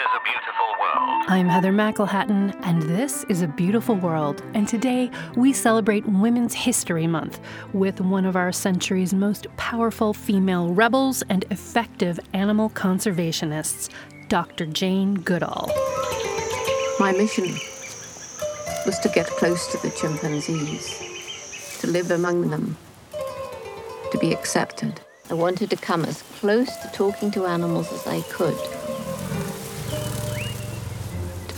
is a Beautiful World. I'm Heather McElhatton, and this is A Beautiful World. And today we celebrate Women's History Month with one of our century's most powerful female rebels and effective animal conservationists, Dr. Jane Goodall. My mission was to get close to the chimpanzees, to live among them, to be accepted. I wanted to come as close to talking to animals as I could.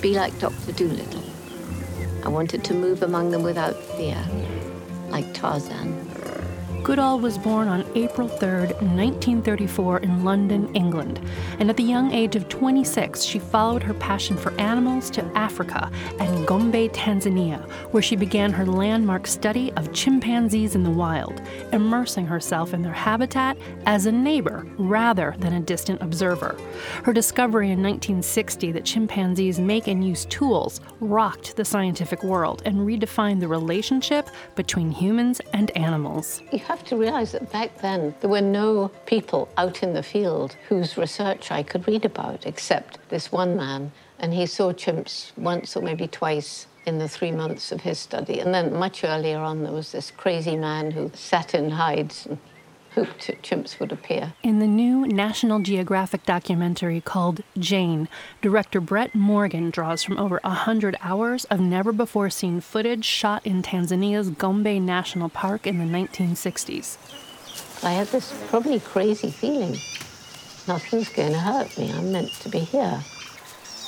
Be like Dr. Dolittle. I wanted to move among them without fear, like Tarzan. Goodall was born on April 3, 1934, in London, England. And at the young age of 26, she followed her passion for animals to Africa and Gombe, Tanzania, where she began her landmark study of chimpanzees in the wild, immersing herself in their habitat as a neighbor rather than a distant observer. Her discovery in 1960 that chimpanzees make and use tools rocked the scientific world and redefined the relationship between humans and animals. Have to realize that back then there were no people out in the field whose research I could read about except this one man. And he saw chimps once or maybe twice in the three months of his study. And then much earlier on, there was this crazy man who sat in hides and hoped chimps would appear. In the new National Geographic documentary called Jane, director Brett Morgen draws from over 100 hours of never before seen footage shot in Tanzania's Gombe National Park in the 1960s. I had this probably crazy feeling nothing's going to hurt me. I'm meant to be here.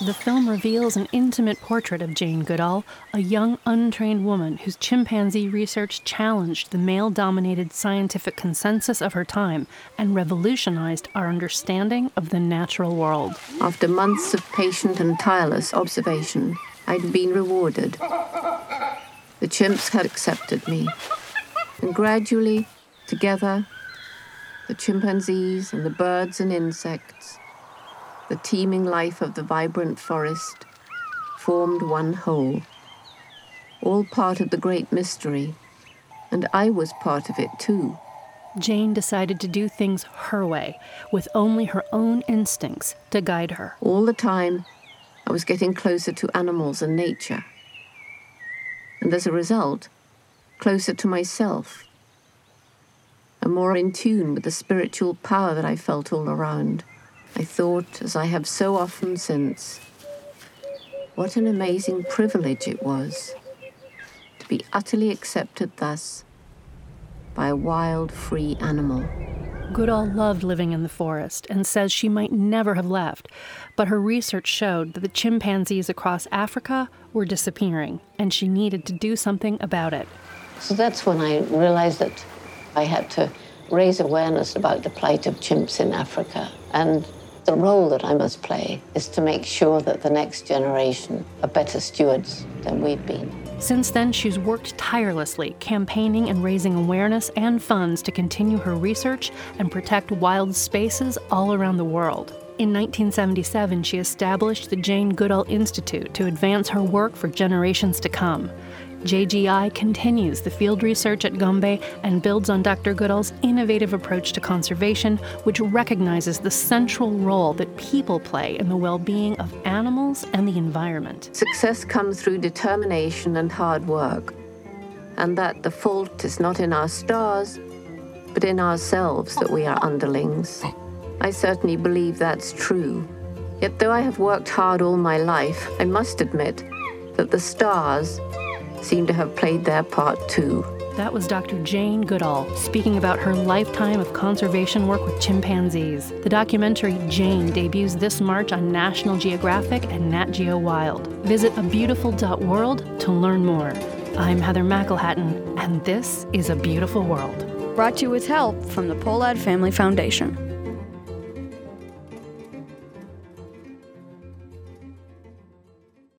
The film reveals an intimate portrait of Jane Goodall, a young, untrained woman whose chimpanzee research challenged the male dominated scientific consensus of her time and revolutionized our understanding of the natural world. After months of patient and tireless observation, I'd been rewarded. The chimps had accepted me. And gradually, together, the chimpanzees and the birds and insects, the teeming life of the vibrant forest formed one whole, all part of the great mystery, and I was part of it too. Jane decided to do things her way, with only her own instincts to guide her. All the time, I was getting closer to animals and nature, and as a result, closer to myself, and more in tune with the spiritual power that I felt all around. I thought, as I have so often since, what an amazing privilege it was to be utterly accepted thus by a wild, free animal. Goodall loved living in the forest and says she might never have left, but her research showed that the chimpanzees across Africa were disappearing, and she needed to do something about it. So that's when I realized that I had to raise awareness about the plight of chimps in Africa and the role that I must play is to make sure that the next generation are better stewards than we've been. Since then, she's worked tirelessly, campaigning and raising awareness and funds to continue her research and protect wild spaces all around the world. In 1977, she established the Jane Goodall Institute to advance her work for generations to come. JGI continues the field research at Gombe and builds on Dr. Goodall's innovative approach to conservation, which recognizes the central role that people play in the well being of animals and the environment. Success comes through determination and hard work, and that the fault is not in our stars, but in ourselves that we are underlings. I certainly believe that's true. Yet, though I have worked hard all my life, I must admit that the stars seem to have played their part too. That was Dr. Jane Goodall speaking about her lifetime of conservation work with chimpanzees. The documentary Jane debuts this March on National Geographic and Nat Geo Wild. Visit abeautiful.world to learn more. I'm Heather McElhatton, and this is A Beautiful World. Brought to you with help from the Pohlad Family Foundation.